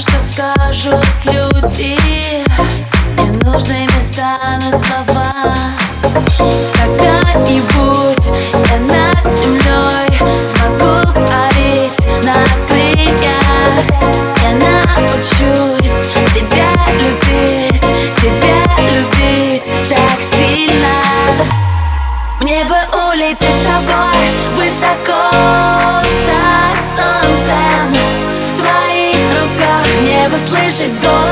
что скажут люди. Ненужными станут слова Какая-нибудь я years ago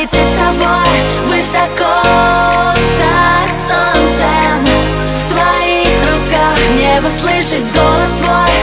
Лететь с тобой высоко над солнцем. В твоих руках небо слышит голос твой.